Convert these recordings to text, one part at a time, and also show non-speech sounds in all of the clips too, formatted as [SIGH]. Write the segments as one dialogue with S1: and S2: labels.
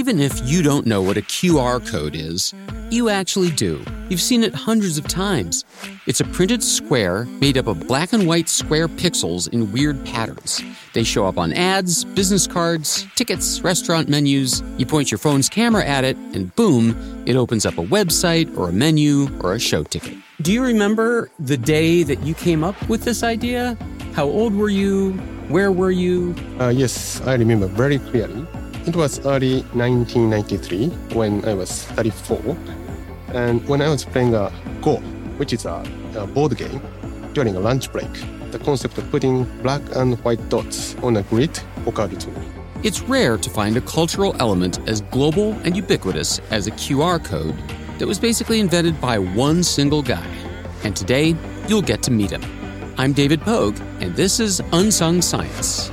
S1: Even if you don't know what a QR code is, you actually do. You've seen it hundreds of times. It's a printed square made up of black and white square pixels in weird patterns. They show up on ads, business cards, tickets, restaurant menus. You point your phone's camera at it, and boom, it opens up a website or a menu or a show ticket. Do you remember the day that you came up with this idea? How old were you? Where were you?
S2: Uh, yes, I remember very clearly. It was early 1993 when I was 34, and when I was playing a Go, which is a, a board game, during a lunch break. The concept of putting black and white dots on a grid occurred to me.
S1: It's rare to find a cultural element as global and ubiquitous as a QR code that was basically invented by one single guy. And today, you'll get to meet him. I'm David Pogue, and this is Unsung Science.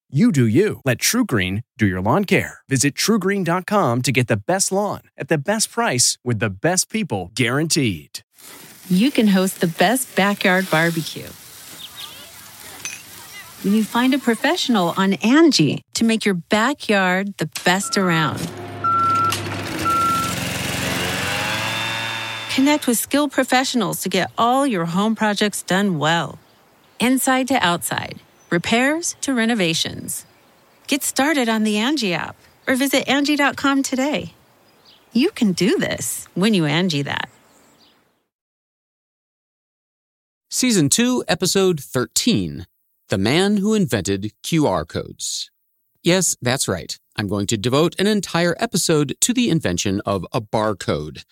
S3: You do you. Let TruGreen do your lawn care. Visit trugreen.com to get the best lawn at the best price with the best people guaranteed.
S4: You can host the best backyard barbecue. When you find a professional on Angi to make your backyard the best around. Connect with skilled professionals to get all your home projects done well. Inside to outside repairs to renovations. Get started on the Angi app or visit Angi.com today. You can do this when you Angi that.
S1: Season 2, Episode 13 The Man Who Invented QR Codes. Yes, that's right. I'm going to devote an entire episode to the invention of a barcode.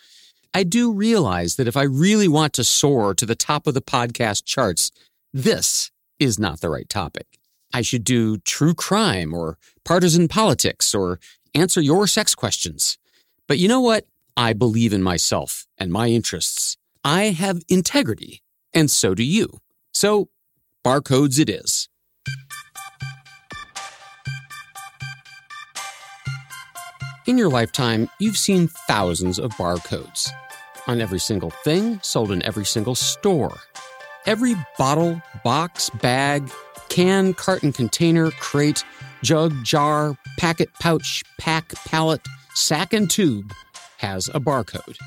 S1: I do realize that if I really want to soar to the top of the podcast charts, this is not the right topic. I should do true crime or partisan politics or answer your sex questions. But you know what? I believe in myself and my interests. I have integrity, and so do you. So, barcodes it is. In your lifetime, you've seen thousands of barcodes on every single thing sold in every single store. Every bottle, box, bag, can, carton, container, crate, jug, jar, packet, pouch, pack, pallet, sack, and tube has a barcode.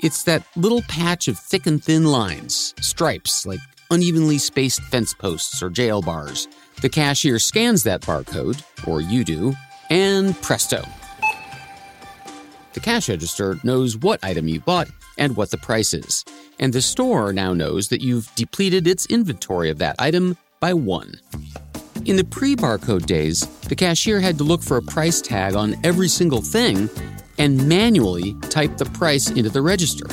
S1: It's that little patch of thick and thin lines, stripes like unevenly spaced fence posts or jail bars. The cashier scans that barcode, or you do, and presto. The cash register knows what item you bought and what the price is. And the store now knows that you've depleted its inventory of that item by one. In the pre barcode days, the cashier had to look for a price tag on every single thing and manually type the price into the register,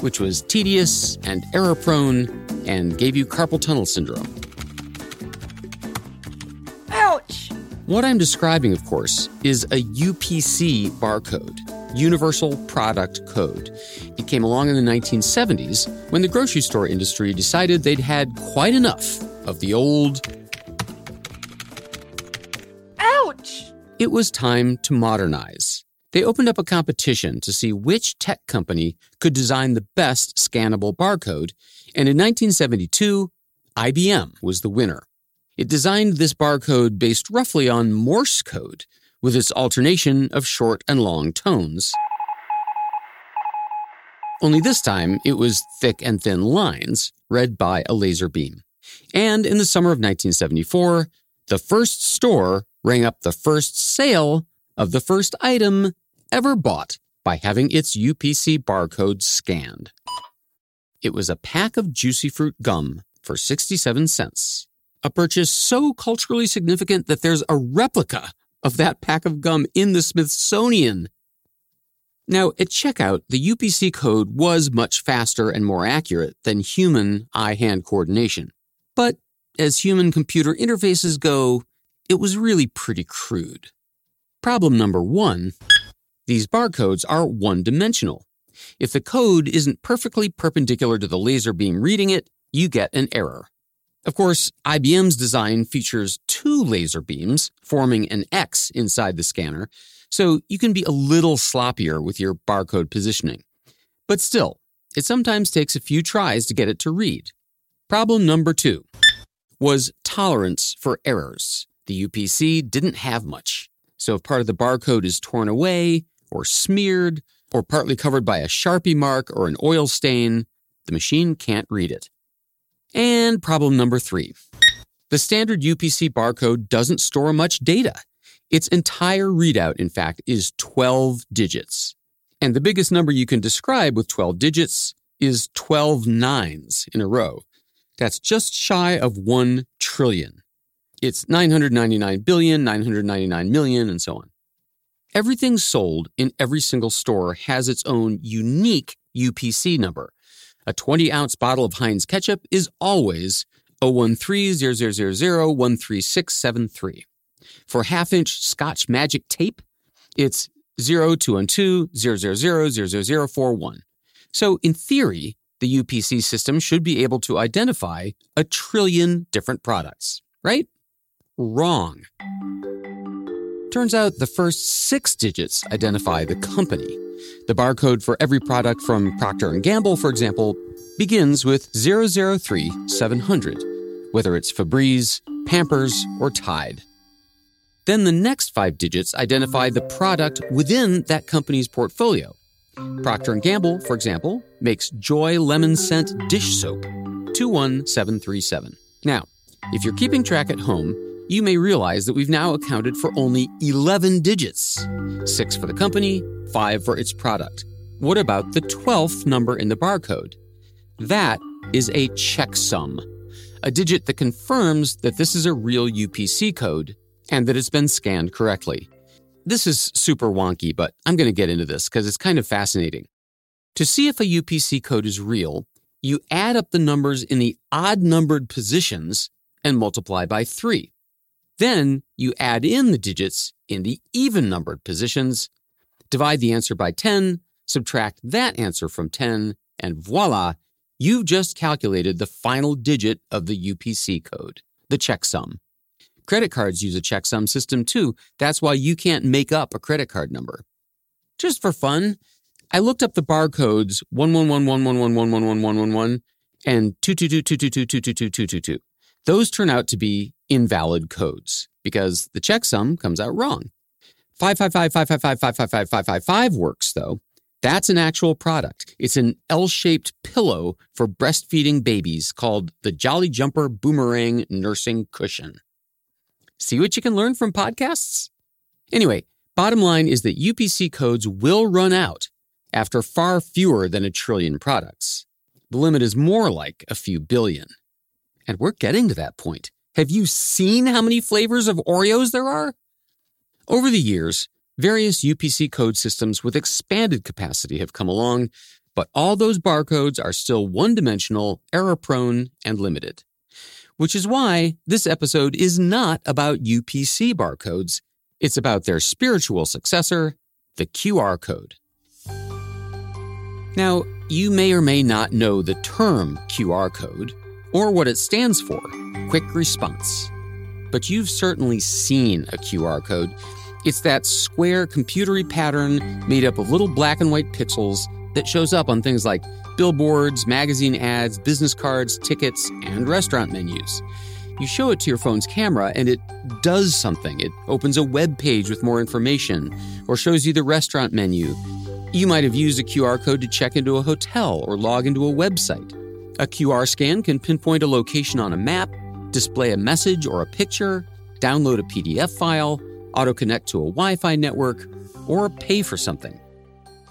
S1: which was tedious and error prone and gave you carpal tunnel syndrome. What I'm describing, of course, is a UPC barcode. Universal Product Code. It came along in the 1970s when the grocery store industry decided they'd had quite enough of the old.
S5: Ouch!
S1: It was time to modernize. They opened up a competition to see which tech company could design the best scannable barcode, and in 1972, IBM was the winner. It designed this barcode based roughly on Morse code, with its alternation of short and long tones. Only this time, it was thick and thin lines read by a laser beam. And in the summer of 1974, the first store rang up the first sale of the first item ever bought by having its UPC barcode scanned. It was a pack of juicy fruit gum for 67 cents. A purchase so culturally significant that there's a replica of that pack of gum in the Smithsonian. Now, at checkout, the UPC code was much faster and more accurate than human eye hand coordination. But as human computer interfaces go, it was really pretty crude. Problem number one these barcodes are one dimensional. If the code isn't perfectly perpendicular to the laser beam reading it, you get an error. Of course, IBM's design features two laser beams forming an X inside the scanner, so you can be a little sloppier with your barcode positioning. But still, it sometimes takes a few tries to get it to read. Problem number two was tolerance for errors. The UPC didn't have much. So if part of the barcode is torn away, or smeared, or partly covered by a Sharpie mark or an oil stain, the machine can't read it. And problem number three the standard UPC barcode doesn't store much data. Its entire readout, in fact, is 12 digits. And the biggest number you can describe with 12 digits is 12 nines in a row. That's just shy of 1 trillion. It's 999 billion, 999 million, and so on. Everything sold in every single store has its own unique UPC number. A 20 ounce bottle of Heinz ketchup is always 01300013673. For half inch Scotch Magic tape, it's 0212 So, in theory, the UPC system should be able to identify a trillion different products, right? Wrong. Turns out the first six digits identify the company. The barcode for every product from Procter & Gamble, for example, begins with 003700, whether it's Febreze, Pampers, or Tide. Then the next five digits identify the product within that company's portfolio. Procter & Gamble, for example, makes Joy Lemon Scent dish soap 21737. Now, if you're keeping track at home, you may realize that we've now accounted for only 11 digits 6 for the company, 5 for its product. What about the 12th number in the barcode? That is a checksum, a digit that confirms that this is a real UPC code and that it's been scanned correctly. This is super wonky, but I'm going to get into this because it's kind of fascinating. To see if a UPC code is real, you add up the numbers in the odd numbered positions and multiply by 3. Then you add in the digits in the even numbered positions, divide the answer by 10, subtract that answer from 10, and voila, you've just calculated the final digit of the UPC code, the checksum. Credit cards use a checksum system too. That's why you can't make up a credit card number. Just for fun, I looked up the barcodes 11111111111 and 22222222222. Those turn out to be invalid codes because the checksum comes out wrong. 55555555555 works though. That's an actual product. It's an L-shaped pillow for breastfeeding babies called the Jolly Jumper Boomerang Nursing Cushion. See what you can learn from podcasts? Anyway, bottom line is that UPC codes will run out after far fewer than a trillion products. The limit is more like a few billion. And we're getting to that point. Have you seen how many flavors of Oreos there are? Over the years, various UPC code systems with expanded capacity have come along, but all those barcodes are still one dimensional, error prone, and limited. Which is why this episode is not about UPC barcodes, it's about their spiritual successor, the QR code. Now, you may or may not know the term QR code or what it stands for quick response. But you've certainly seen a QR code. It's that square computery pattern made up of little black and white pixels that shows up on things like billboards, magazine ads, business cards, tickets, and restaurant menus. You show it to your phone's camera and it does something. It opens a web page with more information or shows you the restaurant menu. You might have used a QR code to check into a hotel or log into a website. A QR scan can pinpoint a location on a map display a message or a picture, download a PDF file, auto connect to a Wi Fi network, or pay for something.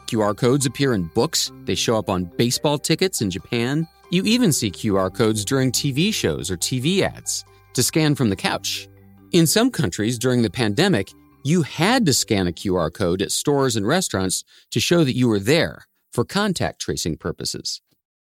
S1: QR codes appear in books, they show up on baseball tickets in Japan. You even see QR codes during TV shows or TV ads to scan from the couch. In some countries during the pandemic, you had to scan a QR code at stores and restaurants to show that you were there for contact tracing purposes.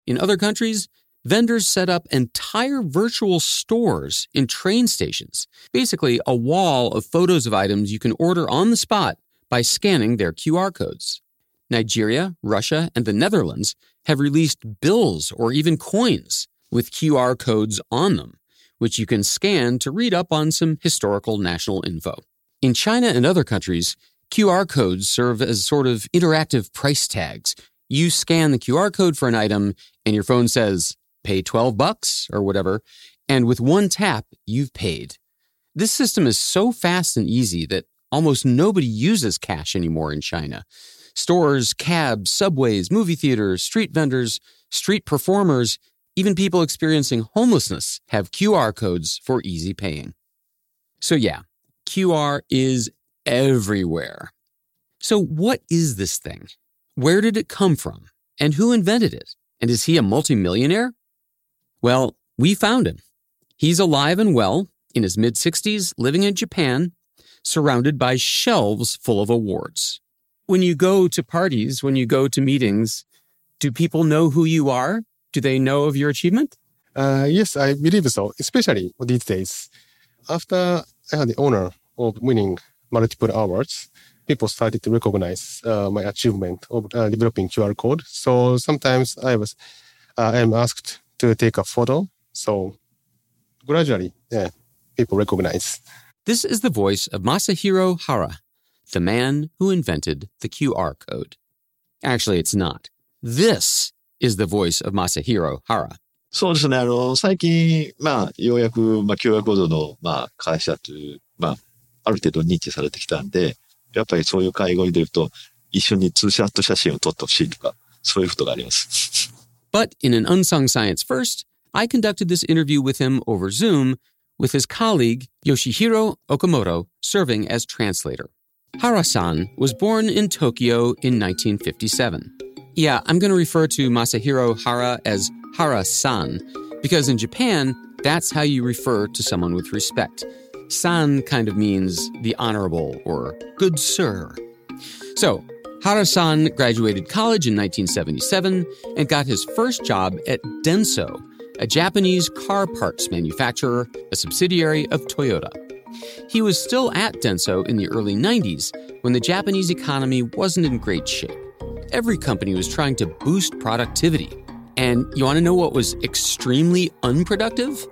S1: In other countries, vendors set up entire virtual stores in train stations, basically a wall of photos of items you can order on the spot by scanning their QR codes. Nigeria, Russia, and the Netherlands have released bills or even coins with QR codes on them, which you can scan to read up on some historical national info. In China and other countries, QR codes serve as sort of interactive price tags. You scan the QR code for an item and your phone says, pay 12 bucks or whatever. And with one tap, you've paid. This system is so fast and easy that almost nobody uses cash anymore in China. Stores, cabs, subways, movie theaters, street vendors, street performers, even people experiencing homelessness have QR codes for easy paying. So, yeah, QR is everywhere. So, what is this thing? Where did it come from? And who invented it? And is he a multimillionaire? Well, we found him. He's alive and well, in his mid 60s, living in Japan, surrounded by shelves full of awards. When you go to parties, when you go to meetings, do people know who you are? Do they know of your achievement?
S2: Uh, yes, I believe so, especially these days. After I had the honor of winning multiple awards, people started to recognize uh, my achievement of uh, developing QR code. So sometimes I was, uh, I am asked to take a photo. So gradually, yeah, people recognize.
S1: This is the voice of Masahiro Hara, the man who invented the QR code. Actually, it's not. This is the voice of Masahiro Hara.
S6: そうですね。あの、最近、まあ、ようやく、まあ、QR コードの、まあ、会社という、まあ、ある程度認知されてきたんで、 やっぱりそういう会合に出ると、一緒にツーショット写真を撮ってほしいとか、そういうことがあります。
S1: But in an unsung science first, I conducted this interview with him over Zoom with his colleague Yoshihiro Okamoto serving as translator. Hara-san was born in Tokyo in 1957. Yeah, I'm going to refer to Masahiro Hara as Hara-san because in Japan, that's how you refer to someone with respect. San kind of means the honorable or good sir. So, Hara-san graduated college in 1977 and got his first job at Denso, a Japanese car parts manufacturer, a subsidiary of Toyota. He was still at Denso in the early 90s when the Japanese economy wasn't in great shape. Every company was trying to boost productivity. And you want to know what was extremely unproductive?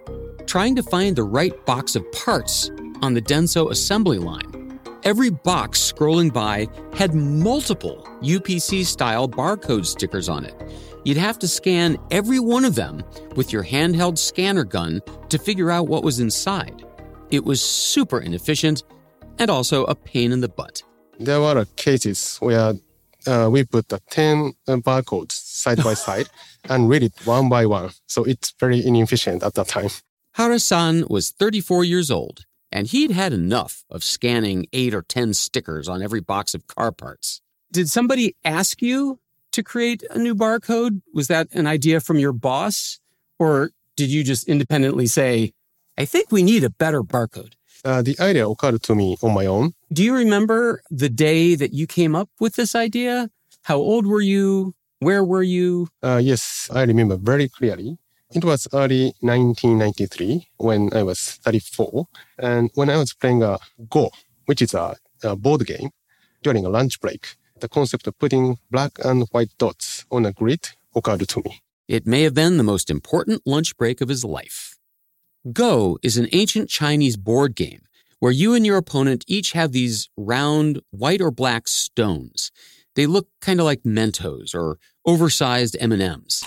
S1: Trying to find the right box of parts on the Denso assembly line. Every box scrolling by had multiple UPC style barcode stickers on it. You'd have to scan every one of them with your handheld scanner gun to figure out what was inside. It was super inefficient and also a pain in the butt.
S2: There were cases where uh, we put the 10 barcodes side by [LAUGHS] side and read it one by one. So it's very inefficient at that time.
S1: Hara-san was 34 years old, and he'd had enough of scanning 8 or 10 stickers on every box of car parts. Did somebody ask you to create a new barcode? Was that an idea from your boss? Or did you just independently say, I think we need a better barcode?
S2: Uh, the idea occurred to me on my own.
S1: Do you remember the day that you came up with this idea? How old were you? Where were you?
S2: Uh, yes, I remember very clearly. It was early 1993 when I was 34. And when I was playing a Go, which is a, a board game, during a lunch break, the concept of putting black and white dots on a grid occurred to me.
S1: It may have been the most important lunch break of his life. Go is an ancient Chinese board game where you and your opponent each have these round white or black stones. They look kind of like Mentos or oversized M&Ms.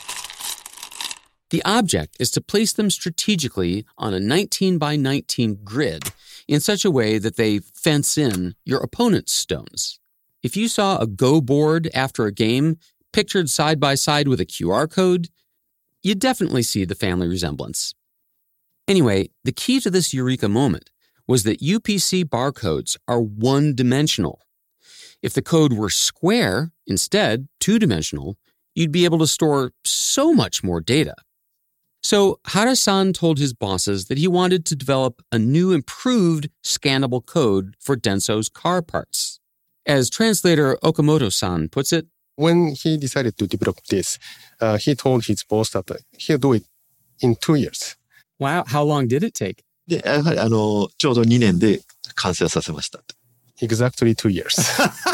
S1: The object is to place them strategically on a 19 by 19 grid in such a way that they fence in your opponent's stones. If you saw a Go board after a game pictured side by side with a QR code, you'd definitely see the family resemblance. Anyway, the key to this eureka moment was that UPC barcodes are one dimensional. If the code were square, instead, two dimensional, you'd be able to store so much more data. So Hara-san told his bosses that he wanted to develop a new improved scannable code for Denso's car parts. As translator Okamoto-san puts it,
S2: When he decided to develop this, uh, he told his boss that he'll do it in two years.
S1: wow, how long did it take?
S6: で、やはりあの、ちょうど2年で完成させました。
S2: Exactly two years. [LAUGHS]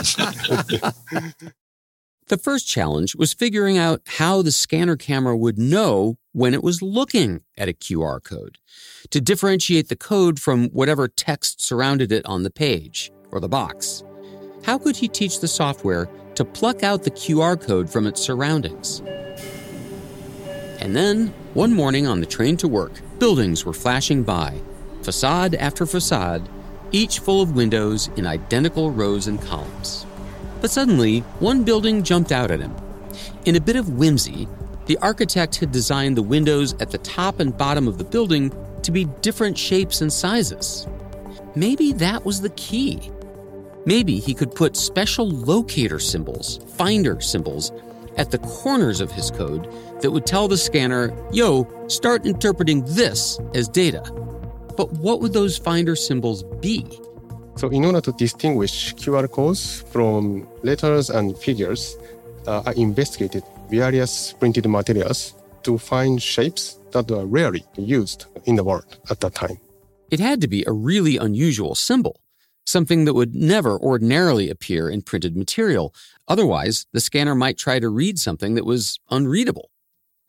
S1: The first challenge was figuring out how the scanner camera would know when it was looking at a QR code to differentiate the code from whatever text surrounded it on the page or the box. How could he teach the software to pluck out the QR code from its surroundings? And then, one morning on the train to work, buildings were flashing by, facade after facade, each full of windows in identical rows and columns. But suddenly, one building jumped out at him. In a bit of whimsy, the architect had designed the windows at the top and bottom of the building to be different shapes and sizes. Maybe that was the key. Maybe he could put special locator symbols, finder symbols, at the corners of his code that would tell the scanner, yo, start interpreting this as data. But what would those finder symbols be?
S2: So, in order to distinguish QR codes from letters and figures, uh, I investigated various printed materials to find shapes that were rarely used in the world at that time.
S1: It had to be a really unusual symbol, something that would never ordinarily appear in printed material. Otherwise, the scanner might try to read something that was unreadable.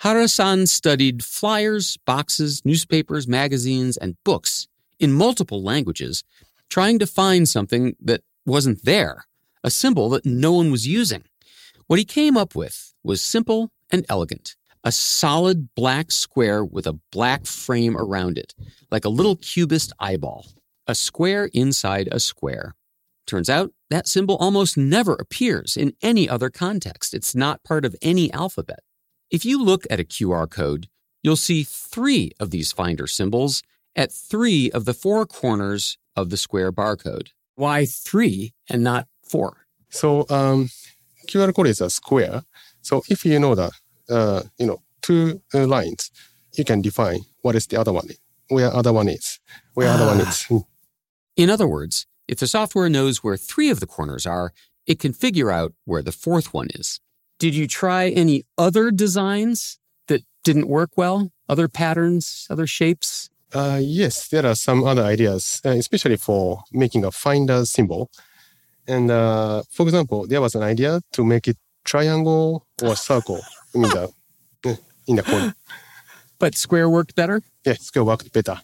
S1: Harasan studied flyers, boxes, newspapers, magazines, and books in multiple languages, trying to find something that wasn't there, a symbol that no one was using. What he came up with was simple and elegant a solid black square with a black frame around it, like a little cubist eyeball. A square inside a square. Turns out that symbol almost never appears in any other context. It's not part of any alphabet. If you look at a QR code, you'll see three of these finder symbols at three of the four corners of the square barcode. Why three and not four?
S2: So, um, QR code is a square. So, if you know the, uh, you know, two uh, lines, you can define what is the other one, where other one is, where other one is.
S1: In other words, if the software knows where three of the corners are, it can figure out where the fourth one is. Did you try any other designs that didn't work well? Other patterns, other shapes?
S2: Uh, yes, there are some other ideas, uh, especially for making a finder symbol. And uh, for example, there was an idea to make it triangle or [LAUGHS] circle in the eh, in the corner.
S1: But square worked better?
S2: Yeah, it's gonna better.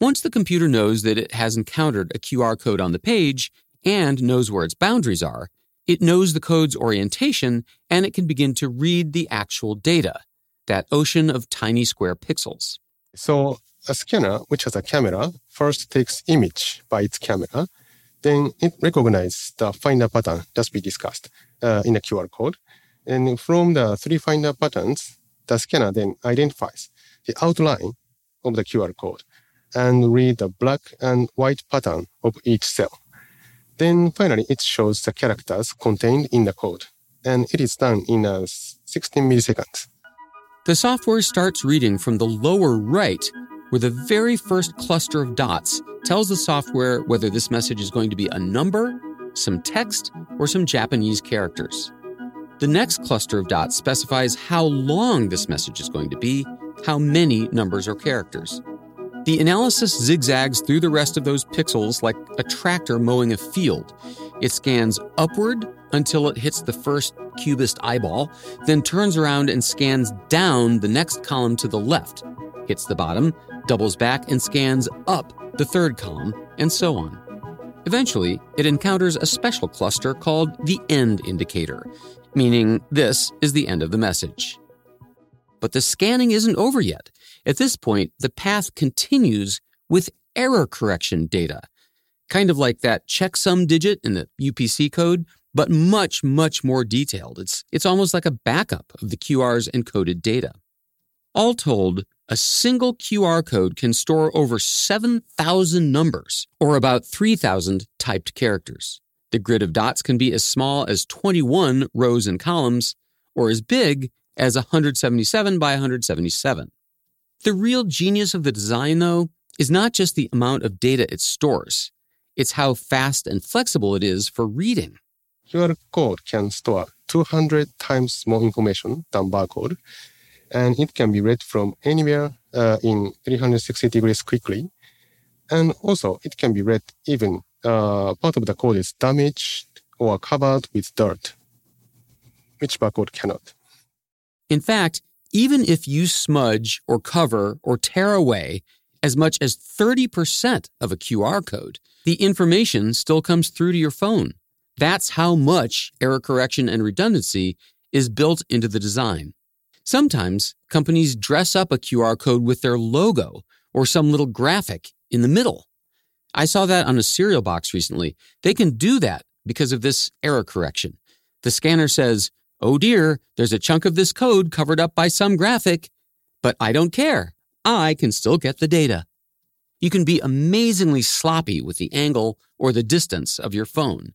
S1: Once the computer knows that it has encountered a QR code on the page and knows where its boundaries are, it knows the code's orientation and it can begin to read the actual data, that ocean of tiny square pixels.
S2: So a scanner, which has a camera, first takes image by its camera, then it recognizes the finder pattern just we discussed uh, in the QR code. And from the three finder patterns, the scanner then identifies the outline of the QR code and read the black and white pattern of each cell. Then finally, it shows the characters contained in the code. And it is done in uh, 16 milliseconds.
S1: The software starts reading from the lower right, where the very first cluster of dots tells the software whether this message is going to be a number, some text, or some Japanese characters. The next cluster of dots specifies how long this message is going to be, how many numbers or characters. The analysis zigzags through the rest of those pixels like a tractor mowing a field. It scans upward until it hits the first cubist eyeball, then turns around and scans down the next column to the left, hits the bottom, doubles back, and scans up the third column, and so on. Eventually, it encounters a special cluster called the end indicator, meaning this is the end of the message. But the scanning isn't over yet. At this point, the path continues with error correction data, kind of like that checksum digit in the UPC code, but much, much more detailed. It's, it's almost like a backup of the QR's encoded data. All told, a single QR code can store over 7,000 numbers, or about 3,000 typed characters. The grid of dots can be as small as 21 rows and columns, or as big as 177 by 177. The real genius of the design, though, is not just the amount of data it stores, it's how fast and flexible it is for reading.
S2: QR code can store 200 times more information than barcode, and it can be read from anywhere uh, in 360 degrees quickly. And also, it can be read even uh, part of the code is damaged or covered with dirt, which barcode cannot.
S1: In fact, even if you smudge or cover or tear away as much as 30% of a QR code, the information still comes through to your phone. That's how much error correction and redundancy is built into the design. Sometimes companies dress up a QR code with their logo or some little graphic in the middle. I saw that on a cereal box recently. They can do that because of this error correction. The scanner says, Oh dear, there's a chunk of this code covered up by some graphic, but I don't care. I can still get the data. You can be amazingly sloppy with the angle or the distance of your phone.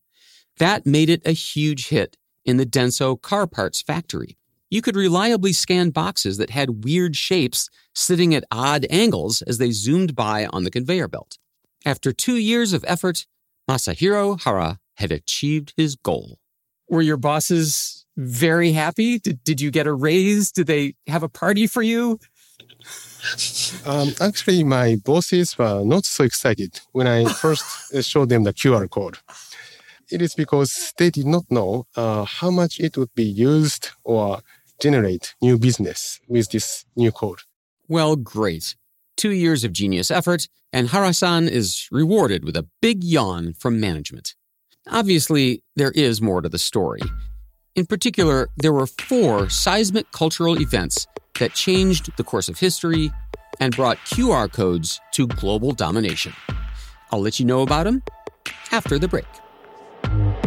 S1: That made it a huge hit in the Denso car parts factory. You could reliably scan boxes that had weird shapes sitting at odd angles as they zoomed by on the conveyor belt. After two years of effort, Masahiro Hara had achieved his goal. Were your bosses very happy? Did, did you get a raise? Did they have a party for you?
S2: Um, actually, my bosses were not so excited when I [LAUGHS] first showed them the QR code. It is because they did not know uh, how much it would be used or generate new business with this new code.
S1: Well, great. Two years of genius effort, and Harasan is rewarded with a big yawn from management. Obviously, there is more to the story. In particular, there were four seismic cultural events that changed the course of history and brought QR codes to global domination. I'll let you know about them after the break.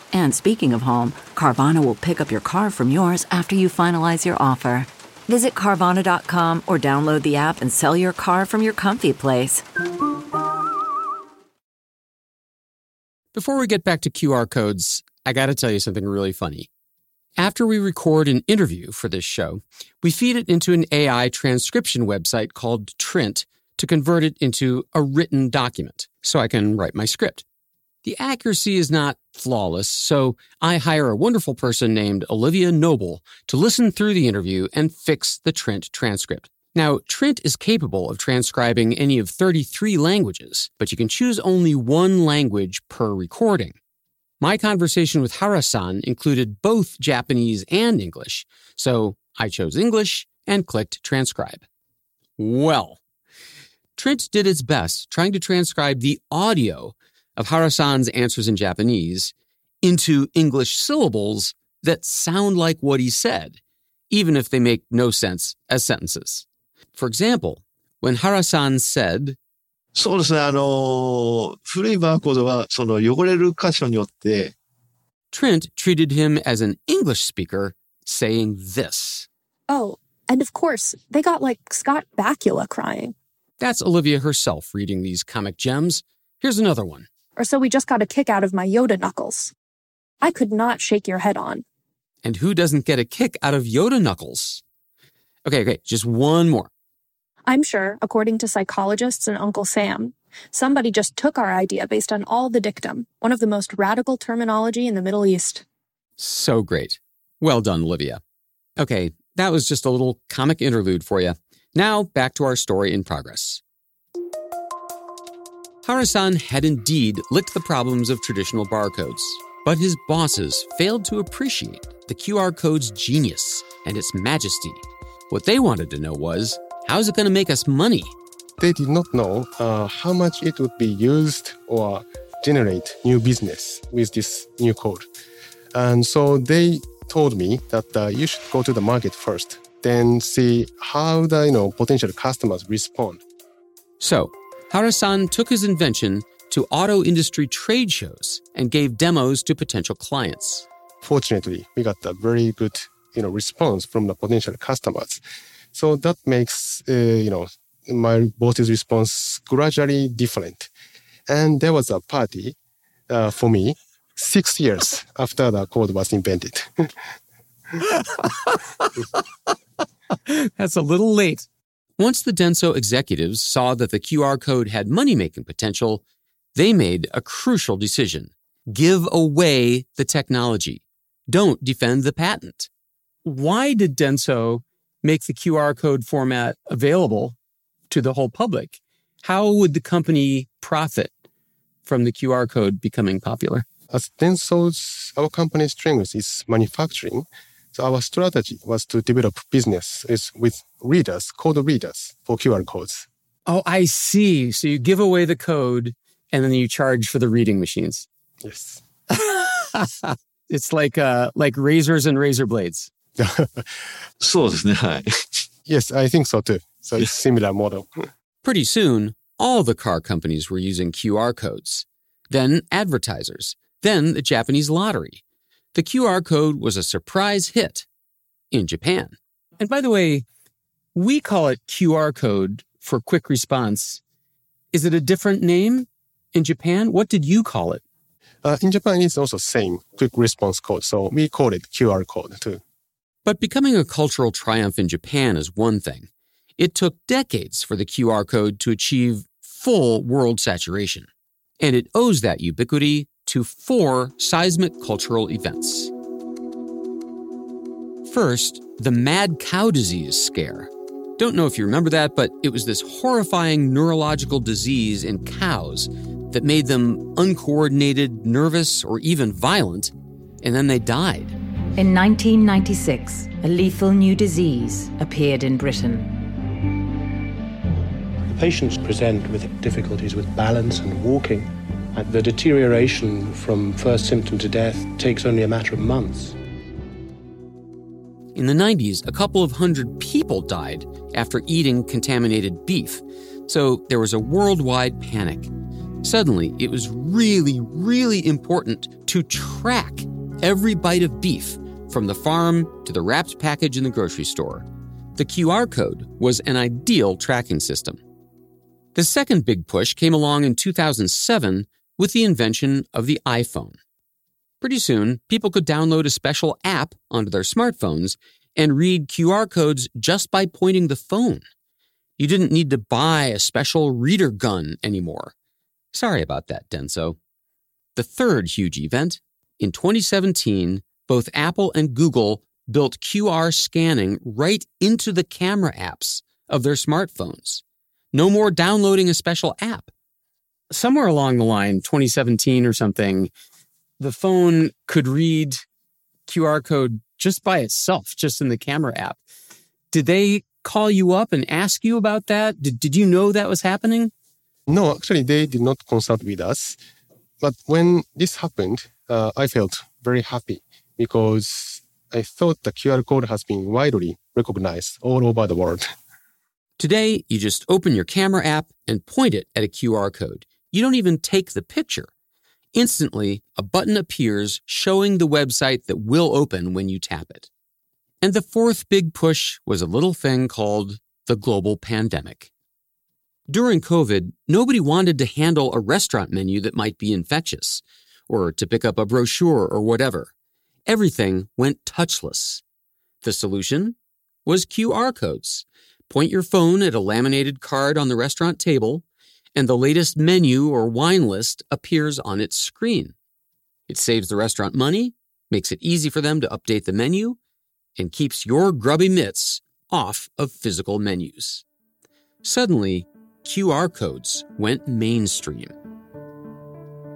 S7: And speaking of home, Carvana will pick up your car from yours after you finalize your offer. Visit Carvana.com or download the app and sell your car from your comfy place.
S1: Before we get back to QR codes, I got to tell you something really funny. After we record an interview for this show, we feed it into an AI transcription website called Trint to convert it into a written document so I can write my script. The accuracy is not flawless, so I hire a wonderful person named Olivia Noble to listen through the interview and fix the Trint transcript. Now, Trint is capable of transcribing any of 33 languages, but you can choose only one language per recording. My conversation with Harasan included both Japanese and English, so I chose English and clicked transcribe. Well, Trint did its best trying to transcribe the audio of Harasan's answers in Japanese into English syllables that sound like what he said, even if they make no sense as sentences. For example, when Harasan said,
S6: そうですね。あの、古いバーコードは、その汚れる箇所によって。
S1: Trint treated him as an English speaker saying this.
S8: Oh, and of course, they got like Scott Bakula crying.
S1: That's Olivia herself reading these comic gems. Here's another one.
S8: Or so we just got a kick out of my Yoda knuckles. I could not shake your head on.
S1: And who doesn't get a kick out of Yoda Knuckles? Okay, okay, just one more.
S8: I'm sure, according to psychologists and Uncle Sam, Somebody just took our idea based on all the dictum, one of the most radical terminology in the Middle East.
S1: So great. Well done, Olivia. Okay, that was just a little comic interlude for you. Now, back to our story in progress. Harasan had indeed licked the problems of traditional barcodes, but his bosses failed to appreciate the QR code's genius and its majesty. What they wanted to know was how's it going to make us money?
S2: They did not know uh, how much it would be used or generate new business with this new code. And so they told me that uh, you should go to the market first, then see how the you know potential customers respond.
S1: So, Harasan took his invention to auto industry trade shows and gave demos to potential clients.
S2: Fortunately, we got a very good you know response from the potential customers. So that makes uh, you know my boss's response gradually different. And there was a party uh, for me six years after the code was invented. [LAUGHS]
S1: That's a little late. Once the Denso executives saw that the QR code had money making potential, they made a crucial decision give away the technology. Don't defend the patent. Why did Denso make the QR code format available to the whole public? How would the company profit from the QR code becoming popular?
S2: As Denso's, our company's strength is manufacturing. So our strategy was to develop business is with readers, code readers for QR codes.
S1: Oh, I see. So you give away the code and then you charge for the reading machines.
S2: Yes. [LAUGHS]
S1: it's like uh, like razors and razor blades. [LAUGHS]
S6: so
S2: yes, I think so too. So it's [LAUGHS] similar model.
S1: Pretty soon, all the car companies were using QR codes, then advertisers, then the Japanese lottery. The QR code was a surprise hit in Japan. And by the way, we call it QR code for quick response. Is it a different name in Japan? What did you call it?
S2: Uh, in Japan, it's also same quick response code. So we call it QR code too.
S1: But becoming a cultural triumph in Japan is one thing. It took decades for the QR code to achieve full world saturation. And it owes that ubiquity to four seismic cultural events. First, the mad cow disease scare. Don't know if you remember that, but it was this horrifying neurological disease in cows that made them uncoordinated, nervous, or even violent, and then they died.
S9: In 1996, a lethal new disease appeared in Britain.
S10: The patients present with difficulties with balance and walking. And the deterioration from first symptom to death takes only a matter of months.
S1: In the 90s, a couple of hundred people died after eating contaminated beef, so there was a worldwide panic. Suddenly, it was really, really important to track every bite of beef from the farm to the wrapped package in the grocery store. The QR code was an ideal tracking system. The second big push came along in 2007 with the invention of the iPhone. Pretty soon, people could download a special app onto their smartphones and read QR codes just by pointing the phone. You didn't need to buy a special reader gun anymore. Sorry about that, Denso. The third huge event in 2017, both Apple and Google built QR scanning right into the camera apps of their smartphones. No more downloading a special app. Somewhere along the line, 2017 or something, the phone could read QR code just by itself, just in the camera app. Did they call you up and ask you about that? Did, did you know that was happening?
S2: No, actually, they did not consult with us. But when this happened, uh, I felt very happy because I thought the QR code has been widely recognized all over the world.
S1: Today, you just open your camera app and point it at a QR code. You don't even take the picture. Instantly, a button appears showing the website that will open when you tap it. And the fourth big push was a little thing called the global pandemic. During COVID, nobody wanted to handle a restaurant menu that might be infectious, or to pick up a brochure or whatever. Everything went touchless. The solution was QR codes. Point your phone at a laminated card on the restaurant table, and the latest menu or wine list appears on its screen. It saves the restaurant money, makes it easy for them to update the menu, and keeps your grubby mitts off of physical menus. Suddenly, QR codes went mainstream.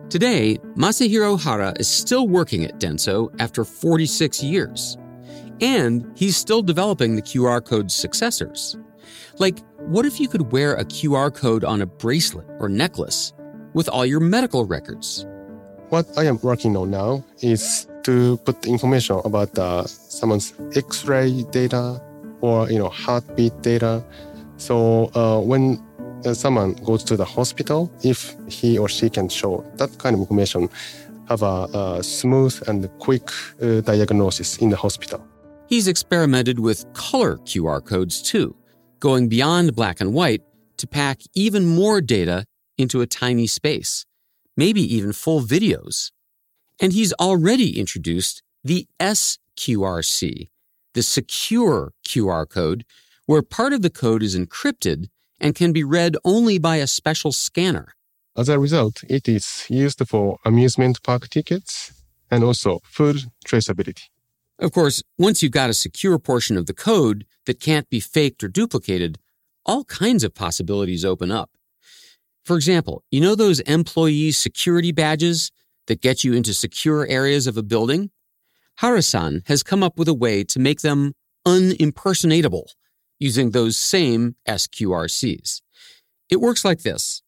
S1: Today, Masahiro Hara is still working at Denso after 46 years. And he's still developing the QR code's successors. Like, what if you could wear a QR code on a bracelet or necklace with all your medical records?
S2: What I am working on now is to put information about uh, someone's X-ray data or you know heartbeat data. So uh, when uh, someone goes to the hospital, if he or she can show that kind of information, have a, a smooth and quick uh, diagnosis in the hospital.
S1: He's experimented with color QR codes too, going beyond black and white to pack even more data into a tiny space, maybe even full videos. And he's already introduced the SQRC, the secure QR code, where part of the code is encrypted and can be read only by a special scanner.
S2: As a result, it is used for amusement park tickets and also food traceability.
S1: Of course, once you've got a secure portion of the code that can't be faked or duplicated, all kinds of possibilities open up. For example, you know those employee security badges that get you into secure areas of a building? Harasan has come up with a way to make them unimpersonatable using those same SQRCs. It works like this.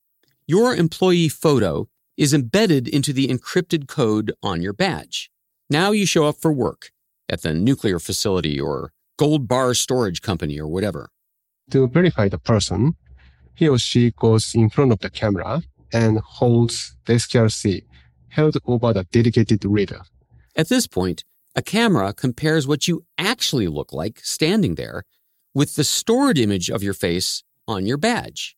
S1: Your employee photo is embedded into the encrypted code on your badge. Now you show up for work at the nuclear facility or gold bar storage company or whatever.
S2: To verify the person, he or she goes in front of the camera and holds the SQRC held over the dedicated reader.
S1: At this point, a camera compares what you actually look like standing there with the stored image of your face on your badge.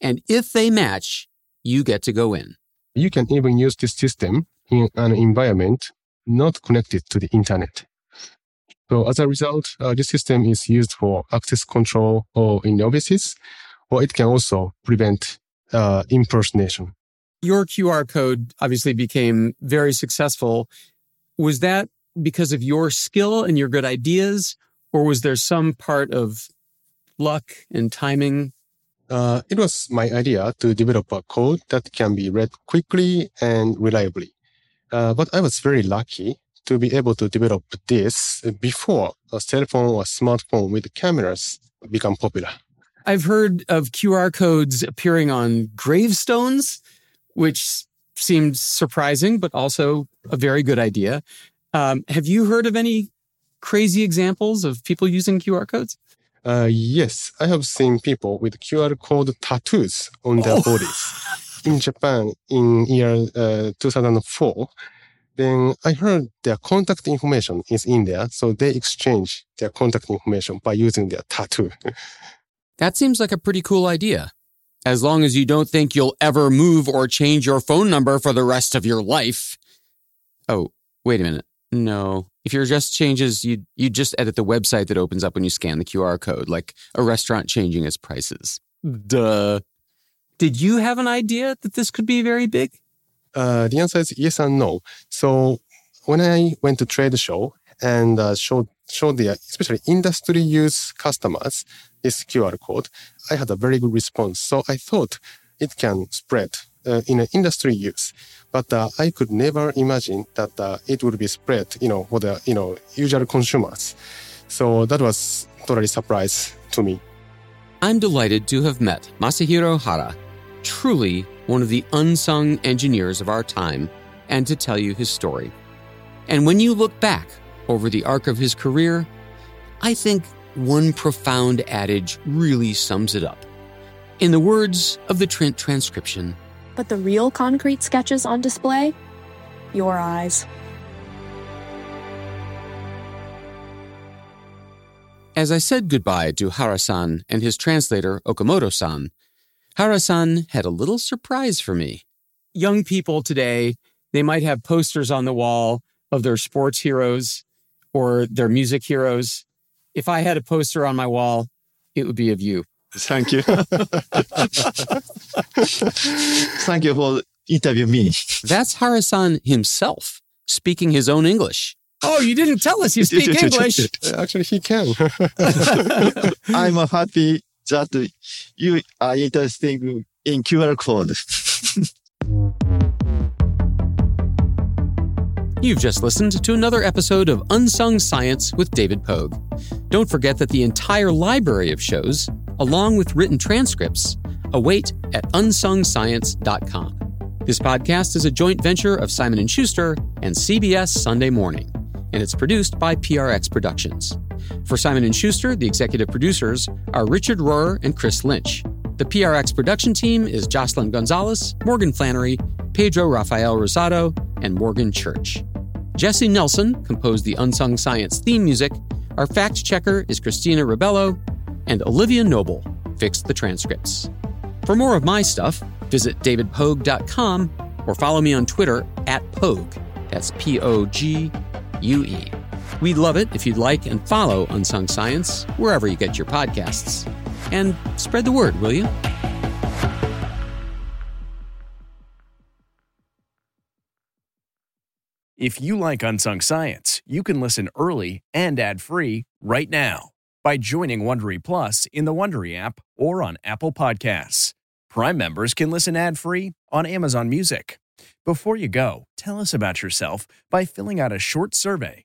S1: And if they match, you get to go in.
S2: You can even use this system in an environment not connected to the internet. So as a result, uh, this system is used for access control or in offices, or it can also prevent uh, impersonation.
S1: Your QR code obviously became very successful. Was that because of your skill and your good ideas, or was there some part of luck and timing?
S2: Uh, it was my idea to develop a code that can be read quickly and reliably. Uh, but I was very lucky to be able to develop this before a cell phone or smartphone with cameras become popular.
S1: I've heard of QR codes appearing on gravestones, which seemed surprising, but also a very good idea. Um, have you heard of any crazy examples of people using QR codes?
S2: Uh, yes, I have seen people with QR code tattoos on their oh. bodies. In Japan, in year uh, 2004, then I heard their contact information is in there, so they exchange their contact information by using their tattoo. [LAUGHS]
S1: that seems like a pretty cool idea. As long as you don't think you'll ever move or change your phone number for the rest of your life. Oh, wait a minute. No. If your address changes, you you just edit the website that opens up when you scan the QR code, like a restaurant changing its prices. Duh. Did you have an idea that this could be very big?
S2: Uh, the answer is yes and no. So when I went to trade show and uh, showed showed the especially industry use customers this QR code, I had a very good response. So I thought it can spread uh, in industry use, but uh, I could never imagine that uh, it would be spread, you know, for the you know usual consumers. So that was totally surprise to me.
S1: I'm delighted to have met Masahiro Hara, truly one of the unsung engineers of our time, and to tell you his story. And when you look back over the arc of his career, I think one profound adage really sums it up. In the words of the Trint transcription,
S8: but the real concrete sketches on display? Your eyes.
S1: As I said goodbye to Harasan and his translator, Okamoto san, Harasan had a little surprise for me. Young people today, they might have posters on the wall of their sports heroes or their music heroes. If I had a poster on my wall, it would be of you.
S6: Thank you. [LAUGHS] Thank you for interview me.
S1: That's Harasan himself speaking his own English.
S3: Oh, you didn't tell us you [LAUGHS] speak English.
S2: Actually, he can. [LAUGHS]
S6: I'm a happy that you uh, are interested in QR code. [LAUGHS]
S1: You've just listened to another episode of Unsung Science with David Pogue. Don't forget that the entire library of shows, along with written transcripts, await at unsungscience.com. This podcast is a joint venture of Simon & Schuster and CBS Sunday Morning, and it's produced by PRX Productions. For Simon & Schuster, the executive producers are Richard Rhorer and Chris Lynch. The PRX production team is Jocelyn Gonzalez, Morgan Flannery, Pedro Rafael Rosado, and Morgan Church. Jesse Nelson composed the Unsung Science theme music. Our fact checker is Christina Ribello, and Olivia Noble fixed the transcripts. For more of my stuff, visit davidpogue.com or follow me on Twitter at Pogue. That's P O G U E. We'd love it if you'd like and follow Unsung Science wherever you get your podcasts. And spread the word, will you?
S3: If you like Unsung Science, you can listen early and ad-free right now by joining Wondery Plus in the Wondery app or on Apple Podcasts. Prime members can listen ad-free on Amazon Music. Before you go, tell us about yourself by filling out a short survey